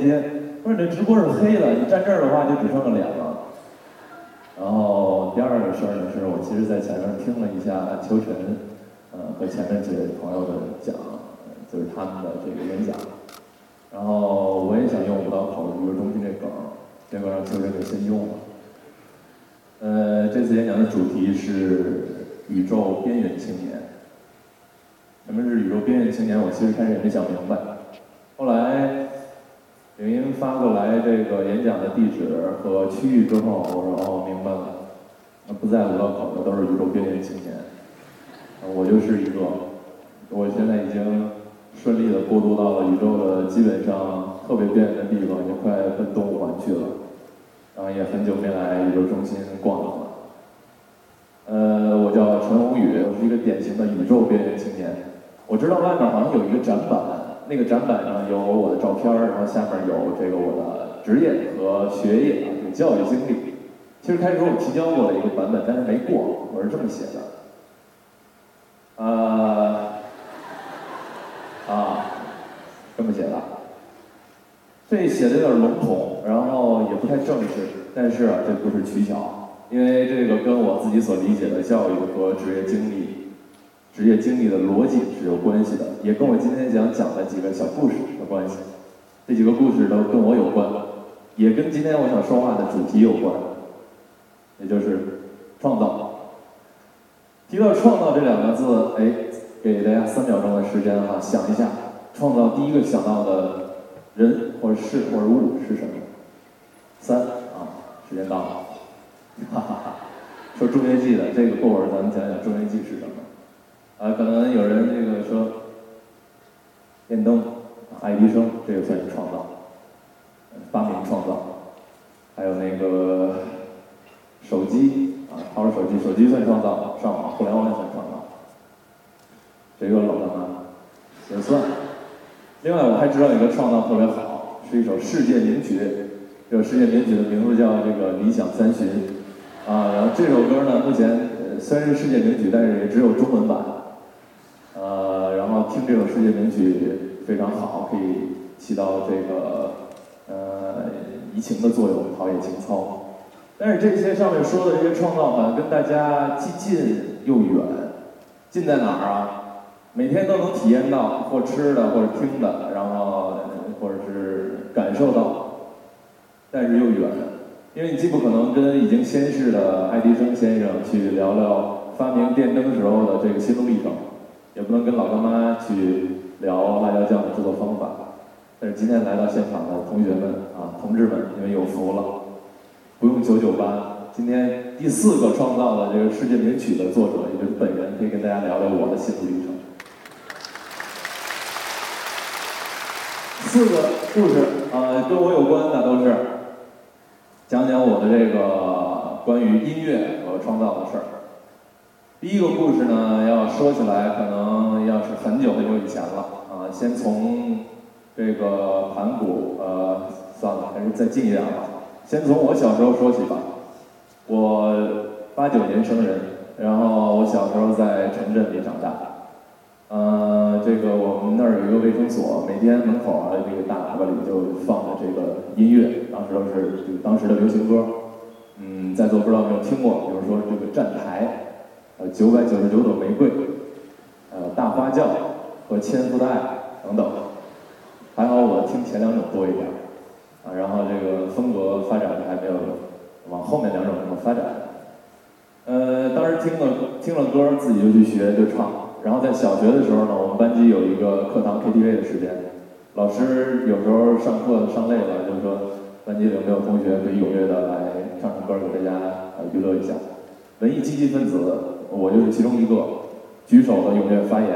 直播的链接，说你这直播是黑的，你站这儿的话就只剩个脸了。然后第二个事儿呢，是我其实在前面听了一下秋晨，呃和前面几位朋友的讲，就是他们的这个演讲。然后我也想用舞蹈口宇宙中心这梗，结果让秋晨给先用了。呃，这次演讲的主题是宇宙边缘青年。什么是宇宙边缘青年？我其实开始也没想明白。后来领英发过来这个演讲的地址和区域之后，我说哦，明白了。那不在五道口的都是宇宙边缘青年，我就是一个。我现在已经顺利的过渡到了宇宙的基本上特别边缘的地方，也快奔东五环去了。然后也很久没来宇宙中心逛了。呃，我叫陈宏宇，我是一个典型的宇宙边缘青年。我知道外面好像有一个展板，那个展板上有我的照片，然后下面有这个我的职业和学业啊，这个教育经历。其实开始我提交过的一个版本，但是没过，我是这么写的。啊啊，这么写的。这写的有点笼统，然后也不太正式，但是，这不是取巧，因为这个跟我自己所理解的教育和职业经历。职业经历的逻辑是有关系的，也跟我今天想讲的几个小故事有关系。这几个故事都跟我有关，也跟今天我想说话的主题有关，也就是创造。提到创造这两个字，哎，给大家三秒钟的时间哈，想一下，创造第一个想到的人或者事或者物是什么？三啊，时间到了，哈哈哈。说中元纪的这个，过会儿咱们讲讲中元纪是什么。啊，可能有人这个说，电灯、爱迪生这个算是创造，发明创造，还有那个 手机啊，掏出手机，手机算创造，上网、互联网也算创造，这个老干妈也算。另外我还知道一个创造特别好，是一首世界名曲，这首世界名曲的名字叫这个《理想三旬》，啊，然后这首歌呢，目前呃虽然是世界名曲，但是也只有中文版。这首世界名曲非常好，可以起到这个呃怡情的作用，陶冶情操。但是这些上面说的这些创造呢，跟大家既近又远。近在哪儿啊？每天都能体验到，或吃的，或者听的，然后或者是感受到，但是又远，因为你既不可能跟已经仙逝的爱迪生先生去聊聊发明电灯时候的这个心路历程。也不能跟老干妈去聊辣椒酱的制作方法，但是今天来到现场的同学们啊，同志们，你们有福了，不用九九八。今天第四个创造的这个世界名曲的作者，也就是本人，可以跟大家聊聊我的心路历程。四个故事啊，跟我有关的都是讲讲我的这个关于音乐和创造的事儿。第一个故事呢，要说起来，可能要是很久很久以前了啊。先从这个盘古，呃，算了，还是再近一点吧。先从我小时候说起吧。我八九年生人，然后我小时候在城镇里长大。呃，这个我们那儿有一个卫生所，每天门口啊，这个大喇叭里就放着这个音乐，当时是这个当时的流行歌。嗯，在座不知道有没有听过，比如说这个站台。呃，九百九十九朵玫瑰，呃，大花轿和千夫的爱等等，还好我听前两种多一点，啊，然后这个风格发展还没有往后面两种那么发展。呃，当时听了听了歌，自己就去学就唱，然后在小学的时候呢，我们班级有一个课堂 KTV 的时间，老师有时候上课上累了，就说班级有没有同学可以踊跃的来唱唱歌，给大家呃娱乐一下，文艺积极分子。我就是其中一个，举手的踊跃发言，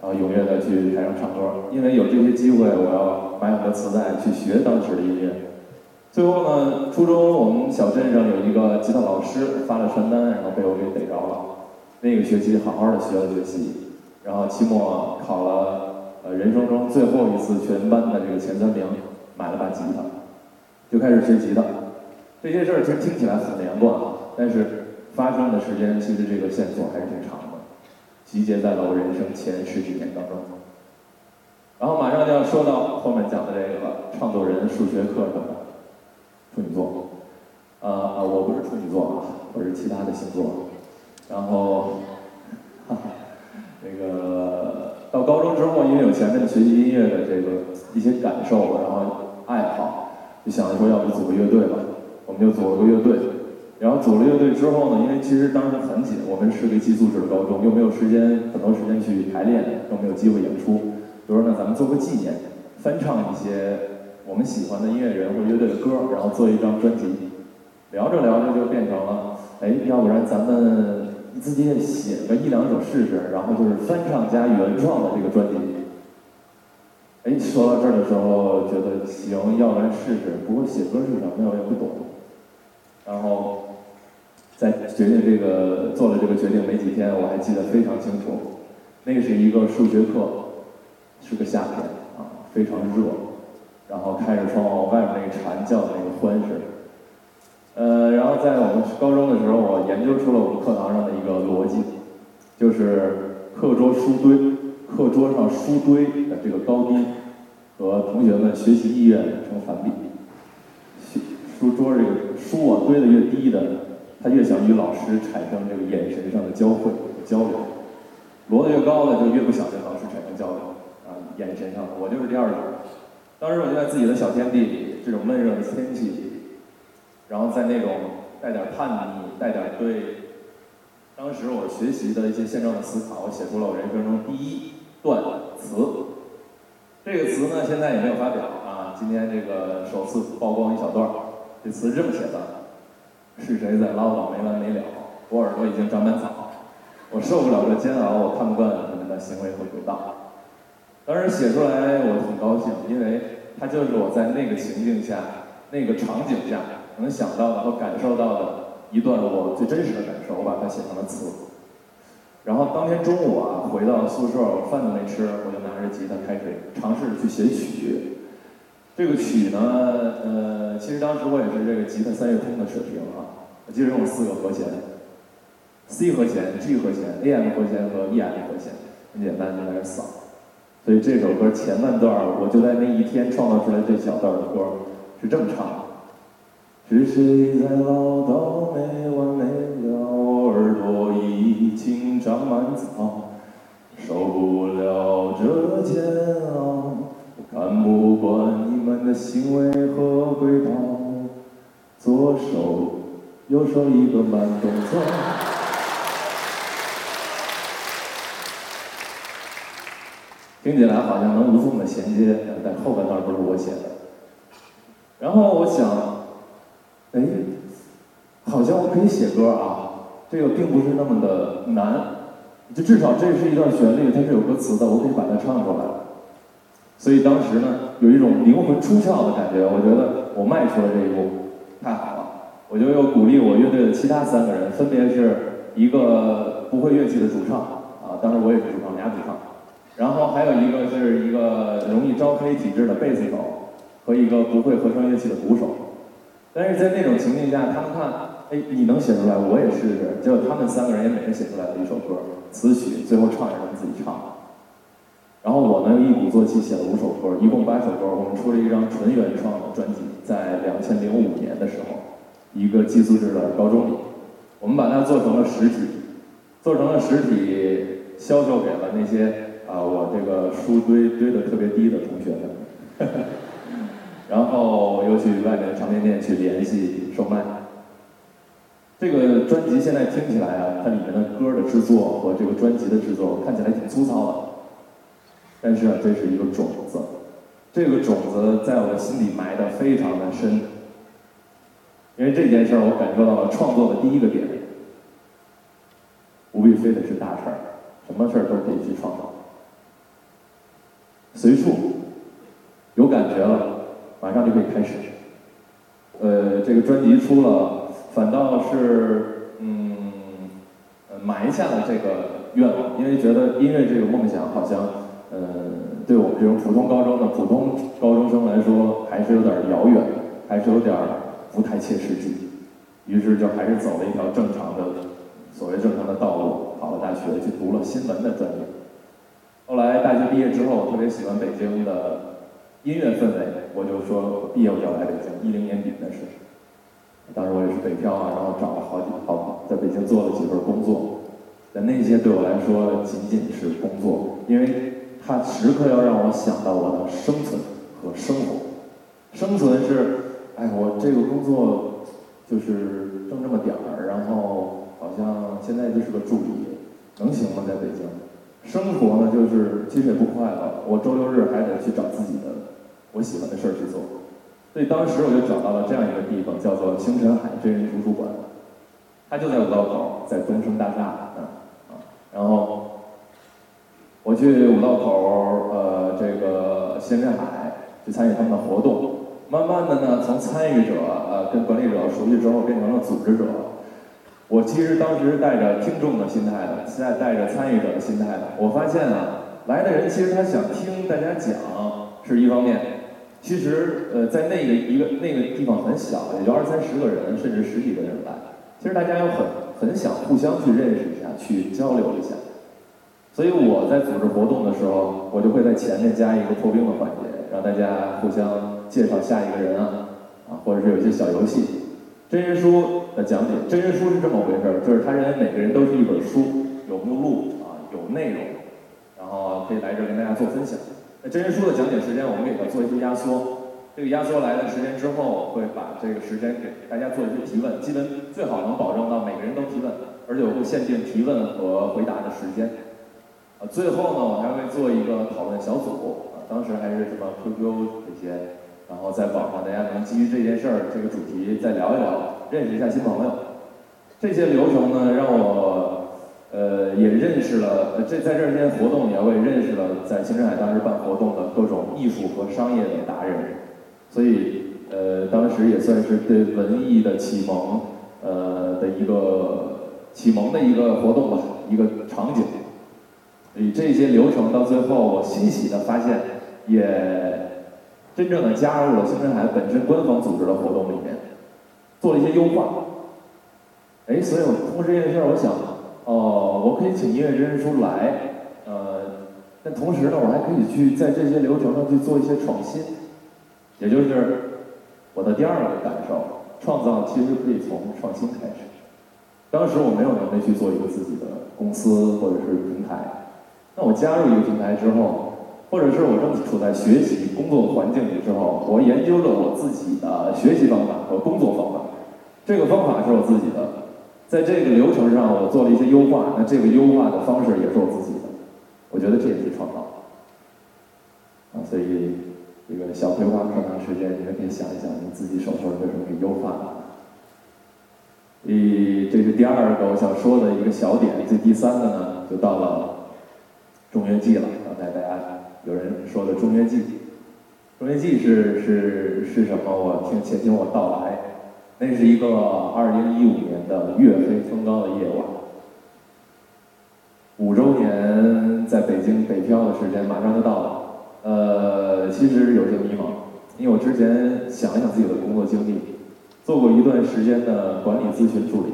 啊，踊跃的去台上唱歌。因为有这些机会，我要买很多磁带去学当时的音乐。最后呢，初中我们小镇上有一个吉他老师发了传单，然后被我给逮着了。那个学期好好的学了学习，然后期末考了呃人生中最后一次全班的这个前三名，买了把吉他，就开始学吉他。这些事儿其实听起来很连贯啊，但是发生的时间其实这个线索还是挺长的，集结在了我人生前十几年当中。然后马上就要说到后面讲的这个了，创作人、数学课的处女座。呃，我不是处女座啊，我是其他的星座。然后，哈哈，那个到高中之后，因为有前面的学习音乐的这个一些感受，然后爱好，就想着说要不组个乐队吧，我们就组了个乐队。然后组了乐队之后呢，因为其实当时很紧，我们是个寄宿制的高中，又没有时间很多时间去排练，更没有机会演出。就说呢，咱们做个纪念，翻唱一些我们喜欢的音乐人或乐队的歌，然后做一张专辑。聊着聊着就变成了，哎，要不然咱们自己也写个一两首试试，然后就是翻唱加原创的这个专辑。哎，说到这儿的时候觉得行，要不然试试。不过写歌是什么我也不懂。然后在决定这个做了这个决定没几天，我还记得非常清楚，那是一个数学课，是个夏天啊，非常热，然后开着窗户，外面那个蝉叫的那个欢声。呃，然后在我们高中的时候，我研究出了我们课堂上的一个逻辑，就是课桌书堆，课桌上书堆的这个高低和同学们学习意愿成反比。书桌这个书啊堆的越低的，他越想与老师产生这个眼神上的交汇和交流；摞得越高的，就越不想跟老师产生交流啊，眼神上的。我就是第二种。当时我就在自己的小天地里，这种闷热的天气。然后在那种带点叛逆、带点对当时我学习的一些现状的思考，我写出了我人生中第一段词。这个词呢，现在也没有发表啊。今天这个首次曝光一小段这词是这么写的：是谁在唠叨没完没了？我耳朵已经长满草，我受不了这煎熬，我看不惯你们的行为和轨道。当时写出来我挺高兴，因为它就是我在那个情境下、那个场景下。能想到的和感受到的一段我最真实的感受，我把它写成了词。然后当天中午啊，回到宿舍，我饭都没吃，我就拿着吉他开始尝试去写曲。这个曲呢，呃，其实当时我也是这个吉他三月通的水平啊。我记得用四个和弦：C 和弦、G 和弦、AM 和弦和 EM 和弦，很简单，就来扫。所以这首歌前半段，我就在那一天创造出来这小段的歌，是这么唱的。是谁在唠叨没完没了？我耳朵已经长满草，受不了这煎熬，看不惯们的行为和轨道。左手右手一个慢动作，听起来好像能无缝的衔接，但后半段都是我写的。然后我想。哎，好像我可以写歌啊，这个并不是那么的难，就至少这是一段旋律，它是有歌词的，我可以把它唱出来。所以当时呢，有一种灵魂出窍的感觉，我觉得我迈出了这一步，太好了。我就又鼓励我乐队的其他三个人，分别是一个不会乐器的主唱啊，当时我也是主唱，俩主唱，然后还有一个是一个容易招黑体质的贝斯手，和一个不会合成乐器的鼓手。但是在那种情境下，他们看，哎，你能写出来，我也试试。结果他们三个人也每人写出来了一首歌，词曲，最后唱也是他们自己唱的。然后我呢，一鼓作气写了五首歌，一共八首歌。我们出了一张纯原创的专辑，在两千零五年的时候，一个寄宿制的高中里，我们把它做成了实体，做成了实体，销售给了那些啊，我这个书堆堆的特别低的同学们。然后又去外面的唱片店去联系售卖。这个专辑现在听起来啊，它里面的歌的制作和这个专辑的制作看起来挺粗糙的，但是啊，这是一个种子，这个种子在我心里埋的非常的深。因为这件事儿，我感受到了创作的第一个点，不必非得是大事儿，什么事儿都可以去创造，随处有感觉了。马上就可以开始。呃，这个专辑出了，反倒是嗯，埋下了这个愿望，因为觉得音乐这个梦想好像，呃，对我们这种普通高中的普通高中生来说，还是有点遥远，还是有点不太切实际。于是就还是走了一条正常的，所谓正常的道路，考了大学，去读了新闻的专业。后来大学毕业之后，我特别喜欢北京的音乐氛围，我就说毕业我就要来北京。一零年底的时候，当时我也是北漂啊，然后找了好几好在北京做了几份工作，但那些对我来说仅仅是工作，因为它时刻要让我想到我的生存和生活。生存是，哎，我这个工作就是挣这么点儿，然后好像现在就是个助理，能行吗？在北京？生活呢，就是其实也不快乐。我周六日还得去找自己的我喜欢的事儿去做，所以当时我就找到了这样一个地方，叫做星辰海真人图书馆。它就在五道口，在东升大厦啊啊。然后我去五道口，呃，这个星辰海去参与他们的活动。慢慢的呢，从参与者呃跟管理者熟悉之后，变成了组织者。我其实当时带着听众的心态的，现在带着参与者的心态的。我发现啊，来的人其实他想听大家讲是一方面，其实呃在那个一个那个地方很小，也就二三十个人，甚至十几个人来。其实大家又很很想互相去认识一下，去交流一下。所以我在组织活动的时候，我就会在前面加一个破冰的环节，让大家互相介绍下一个人啊，啊，或者是有一些小游戏。真人书的讲解，真人书是这么回事儿，就是他认为每个人都是一本书，有目录啊，有内容，然后可以来这儿跟大家做分享。那真人书的讲解时间，我们给他做一些压缩，这个压缩来的时间之后，会把这个时间给大家做一些提问，基本最好能保证到每个人都提问，而且我会限定提问和回答的时间。啊，最后呢，我还会做一个讨论小组，啊，当时还是什么 QQ 这些。然后在网上，大家能基于这件事儿、这个主题再聊一聊，认识一下新朋友。这些流程呢，让我呃也认识了，这在这些活动里，我也认识了在星辰海当时办活动的各种艺术和商业的达人。所以呃，当时也算是对文艺的启蒙，呃的一个启蒙的一个活动吧，一个场景。以这些流程到最后，我欣喜的发现，也。真正的加入了星辰海本身官方组织的活动里面，做了一些优化。哎，所以我通过这件事儿，我想，哦，我可以请音乐真人书来，呃，但同时呢，我还可以去在这些流程上去做一些创新，也就是我的第二个感受，创造其实可以从创新开始。当时我没有能力去做一个自己的公司或者是平台，那我加入一个平台之后。或者是我正处在学习工作环境里之后，我研究了我自己的学习方法和工作方法。这个方法是我自己的，在这个流程上我做了一些优化，那这个优化的方式也是我自己的。我觉得这也是创造。啊，所以这个小规划课堂时间，你们可以想一想，你自己手头有什么可以优化的。第，这是第二个我想说的一个小点。这第三个呢，就到了中元季了，刚才大家。有人说的中元祭，中元祭是是是什么？我听，且听我道来。那是一个二零一五年的月黑风高的夜晚，五周年在北京北漂的时间马上就到了。呃，其实有些迷茫，因为我之前想一想自己的工作经历，做过一段时间的管理咨询助理，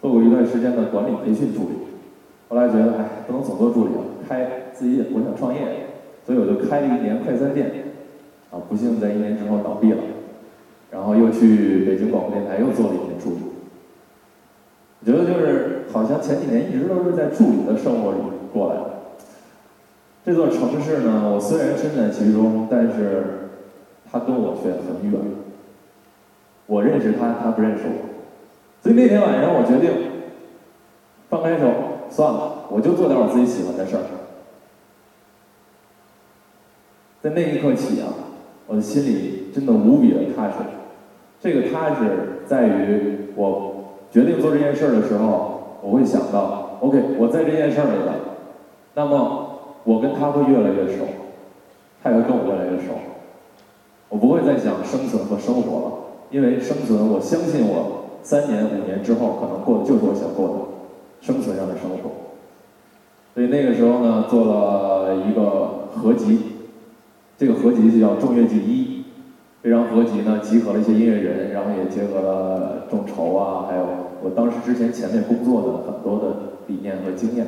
做过一段时间的管理培训助理，后来觉得哎，不能总做助理了，开自己我想创业。所以我就开了一年快餐店，啊，不幸在一年之后倒闭了，然后又去北京广播电台又做了一年助理。我觉得就是好像前几年一直都是在助理的生活里过来的。这座城市呢，我虽然身在其中，但是他跟我却很远。我认识他，他不认识我。所以那天晚上我决定放开手，算了，我就做点我自己喜欢的事儿。在那一刻起啊，我的心里真的无比的踏实。这个踏实在于，我决定做这件事儿的时候，我会想到，OK，我在这件事儿里了，那么我跟他会越来越熟，他也会跟我越来越熟。我不会再想生存和生活了，因为生存，我相信我三年五年之后可能过的就是我想过的生存上的生活。所以那个时候呢，做了一个。合集，这个合集就叫《众乐记一》。这张合集呢，集合了一些音乐人，然后也结合了众筹啊，还有我当时之前前面工作的很多的理念和经验。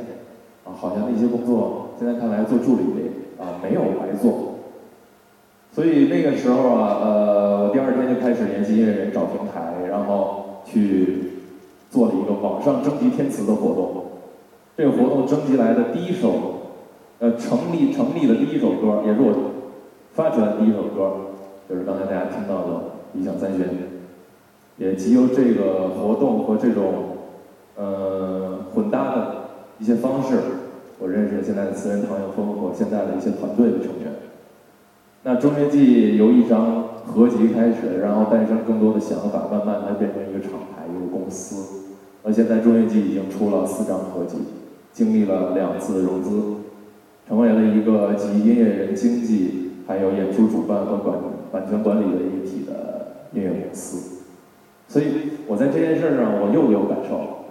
啊，好像那些工作现在看来做助理啊没有白做。所以那个时候啊，呃，我第二天就开始联系音乐人找平台，然后去做了一个网上征集填词的活动。这个活动征集来的第一首，呃，成立成立的第一首歌，也是我发出来的第一首歌，就是刚才大家听到的《理想三旬》。也即由这个活动和这种呃混搭的一些方式，我认识了现在的词人唐永峰和现在的一些团队的成员。那中乐季由一张合集开始，然后诞生更多的想法，慢慢它变成一个厂牌，一个公司。而现在中乐季已经出了四张合集。经历了两次融资，成为了一个集音乐人经济、还有演出主办和管版权管理的一体的音乐公司。所以我在这件事上，我又有感受，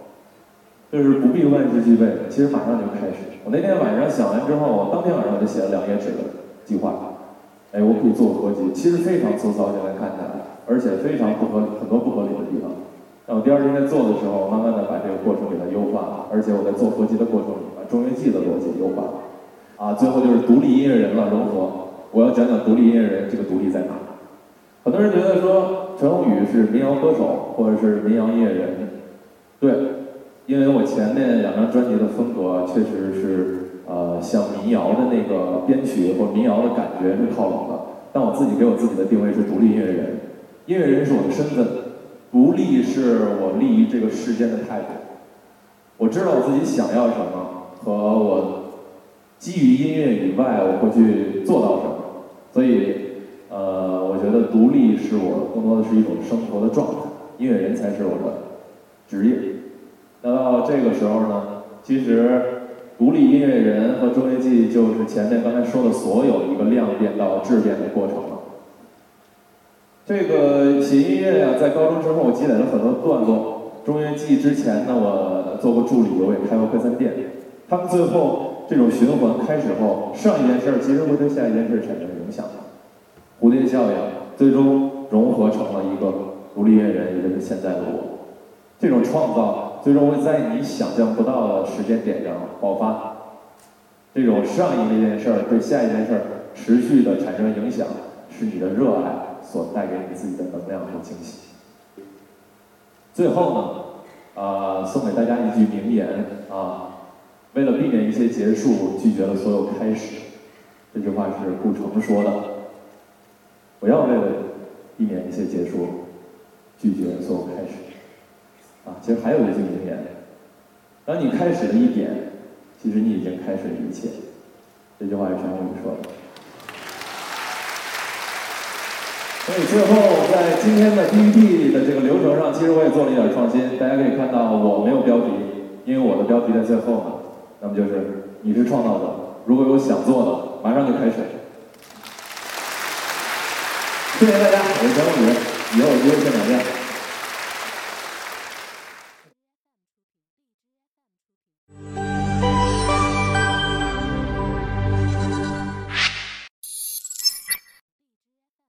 就是不必万事俱备，其实马上就开始。我那天晚上想完之后，我当天晚上我就写了两页纸的计划。哎，我可以做合集，其实非常粗糙，现在看起来，而且非常不合理，很多不合理的地方。但我第二天在做的时候，慢慢的把这个过程给它优化了，而且我在做合集的过程里，把中乐季的逻辑优化了。啊，最后就是独立音乐人了，融合。我要讲讲独立音乐人这个独立在哪。很多人觉得说陈鸿宇是民谣歌手或者是民谣音乐人，对，因为我前面两张专辑的风格确实是呃像民谣的那个编曲或民谣的感觉是靠拢的，但我自己给我自己的定位是独立音乐人，音乐人是我的身份。独立是我立于这个世间的态度。我知道我自己想要什么，和我基于音乐以外我会去做到什么。所以，呃，我觉得独立是我更多的是一种生活的状态，音乐人才是我的职业。那到这个时候呢，其实独立音乐人和中乐季就是前面刚才说的所有一个量变到质变的过程了。这个写音乐呀，在高中之后我积累了很多段落。中乐季之前呢，我做过助理，我也开过快餐店。他们最后这种循环开始后，上一件事儿其实会对下一件事产生影响。蝴蝶效应最终融合成了一个独立音乐人，也就是现在的我。这种创造最终会在你想象不到的时间点上爆发。这种上一件事儿对下一件事儿持续的产生影响，是你的热爱。所带给你自己的能量和惊喜。最后呢，啊，送给大家一句名言啊，为了避免一些结束，拒绝了所有开始。这句话是顾城说的。不要为了避免一些结束，拒绝所有开始。啊，其实还有一句名言：当你开始了一点，其实你已经开始了一切。这句话是陈鸿宇说的。所以最后，在今天的 PPT 的这个流程上，其实我也做了一点创新。大家可以看到，我没有标题，因为我的标题在最后呢。那么就是你是创造者，如果有想做的，马上就开始。谢谢大家，我是张宇，以后有机会再见。